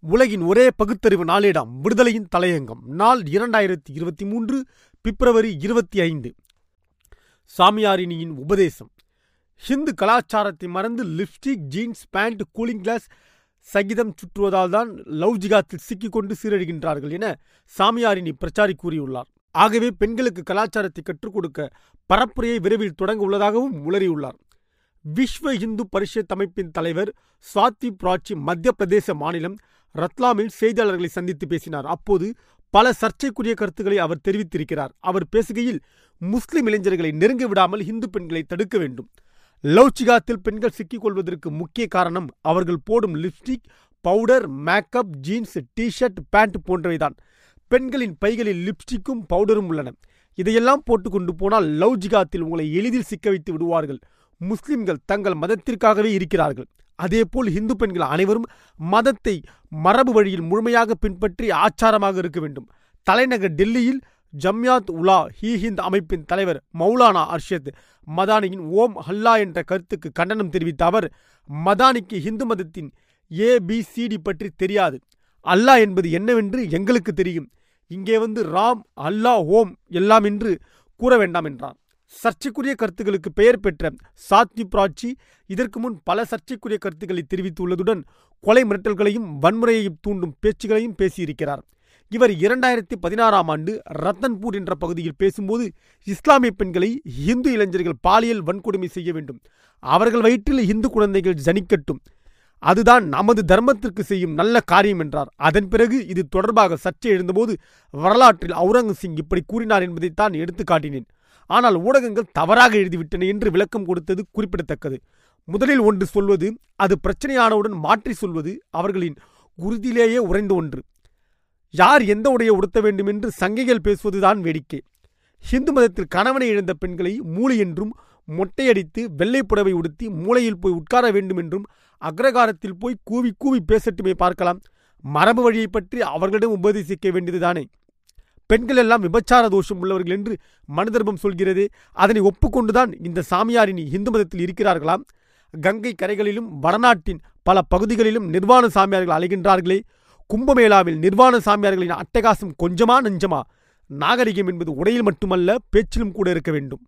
உலகின் ஒரே பகுத்தறிவு நாளேடாம் விடுதலையின் தலையங்கம். நாள் இரண்டாயிரத்தி இருபத்தி மூன்று பிப்ரவரி இருபத்தி ஐந்து. சாமியாரினியின் உபதேசம். ஹிந்து கலாச்சாரத்தை மறந்து lipstick jeans pant cooling glass சகிதம் சுற்றுவதால் தான் லவ் ஜிகாத்தில் சிக்கிக்கொண்டு சீரழிகின்றார்கள் என சாமியாரினி பிரச்சாரி கூறியுள்ளார். ஆகவே பெண்களுக்கு கலாச்சாரத்தை கற்றுக் கொடுக்க பரப்புரையை விரைவில் தொடங்க உள்ளதாகவும் உளறியுள்ளார். விஸ்வ இந்து பரிஷத் அமைப்பின் தலைவர் சுவாதி பிராச்சி மத்திய பிரதேச மாநிலம் ரத்லாமில் செய்தியாளர்களை சந்தித்து பேசினார். அப்போது பல சர்ச்சைக்குரிய கருத்துக்களை அவர் தெரிவித்திருக்கிறார். அவர் பேசுகையில் முஸ்லிம் இளைஞர்களை நெருங்க விடாமல் இந்து பெண்களை தடுக்க வேண்டும். லவ்சிகாத்தில் பெண்கள் சிக்கிக் கொள்வதற்கு முக்கிய காரணம் அவர்கள் போடும் lipstick powder makeup jeans T shirt pant போன்றவைதான். பெண்களின் பைகளில் லிப்ஸ்டிக்கும் பவுடரும் உள்ளன. இதையெல்லாம் போட்டுக்கொண்டு போனால் லவ் ஜிகாத்தில் உங்களை எளிதில் சிக்க வைத்து விடுவார்கள். முஸ்லிம்கள் தங்கள் மதத்திற்காகவே இருக்கிறார்கள். அதேபோல் இந்து பெண்கள் அனைவரும் மதத்தை மரபு வழியில் முழுமையாக பின்பற்றி ஆச்சாரமாக இருக்க வேண்டும். தலைநகர் டெல்லியில் ஜம்யாத் உலா ஹி ஹிந்த் அமைப்பின் தலைவர் மௌலானா அர்ஷத் மதானியின் ஓம் ஹல்லா என்ற கருத்துக்கு கண்டனம் தெரிவித்த அவர் மதானிக்கு இந்து மதத்தின் ஏபிசிடி பற்றி தெரியாது. அல்லாஹ் என்பது என்னவென்று எங்களுக்கு தெரியும். இங்கே வந்து ராம் அல்லாஹ் ஓம் எல்லாம் என்று கூற வேண்டாம் என்றார் சர்ச்சைக்குரிய கருத்துக்களுக்கு பெயர் பெற்ற சாத்வி பிராச்சி இதற்கு முன் பல சர்ச்சைக்குரிய கருத்துக்களை தெரிவித்துள்ளதுடன் கொலை மிரட்டல்களையும் வன்முறையையும் தூண்டும் பேச்சுகளையும் பேசியிருக்கிறார். இவர் இரண்டாயிரத்தி பதினாறாம் ஆண்டு ரத்தன்பூர் என்ற பகுதியில் பேசும்போது இஸ்லாமிய பெண்களை இந்து இளைஞர்கள் பாலியல் வன்கொடுமை செய்ய வேண்டும் அவர்கள் வயிற்றில் இந்து குழந்தைகள் ஜனிக்கட்டும் அதுதான் நமது தர்மத்திற்கு செய்யும் நல்ல காரியம் என்றார். அதன் பிறகு இது தொடர்பாக சர்ச்சை எழுந்தபோது வரலாற்றில் அவுரங்கசிங் இப்படி கூறினார் என்பதைத்தான் எடுத்து காட்டினேன் ஆனால் ஊடகங்கள் தவறாக எழுதிவிட்டன என்று விளக்கம் கொடுத்தது குறிப்பிடத்தக்கது. முதலில் ஒன்று சொல்வது அது பிரச்சனையானவுடன் மாற்றி சொல்வது அவர்களின் குருதியிலேயே உறைந்த ஒன்று. யார் எந்த உடையை உடுத்த வேண்டும் என்று சங்கைகள் பேசுவதுதான் வேடிக்கை. ஹிந்து மதத்தில் கணவனை இழந்த பெண்களை மூளை என்றும் மொட்டையடித்து வெள்ளை புடவை உடுத்தி மூளையில் போய் உட்கார வேண்டும் என்றும் அக்ரகாரத்தில் போய் கூவி கூவி பேசட்டுமே பார்க்கலாம். மரபு வழியை பற்றி அவர்களிடம் உபதேசிக்க வேண்டியதுதானே. பெண்கள் எல்லாம் விபச்சார தோஷம் உள்ளவர்கள் என்று மனதர்பம் சொல்கிறது. அதனை ஒப்புக்கொண்டுதான் இந்த சாமியாரினி இந்து மதத்தில் இருக்கிறார்களாம். கங்கை கரைகளிலும் வடநாட்டின் பல பகுதிகளிலும் நிர்வாண சாமியார்கள் அலைகின்றார்களே. கும்பமேளாவில் நிர்வாண சாமியார்களின் அட்டகாசம் கொஞ்சமா நெஞ்சமா? நாகரிகம் என்பது உடையில் மட்டுமல்ல பேச்சிலும் கூட இருக்க வேண்டும்.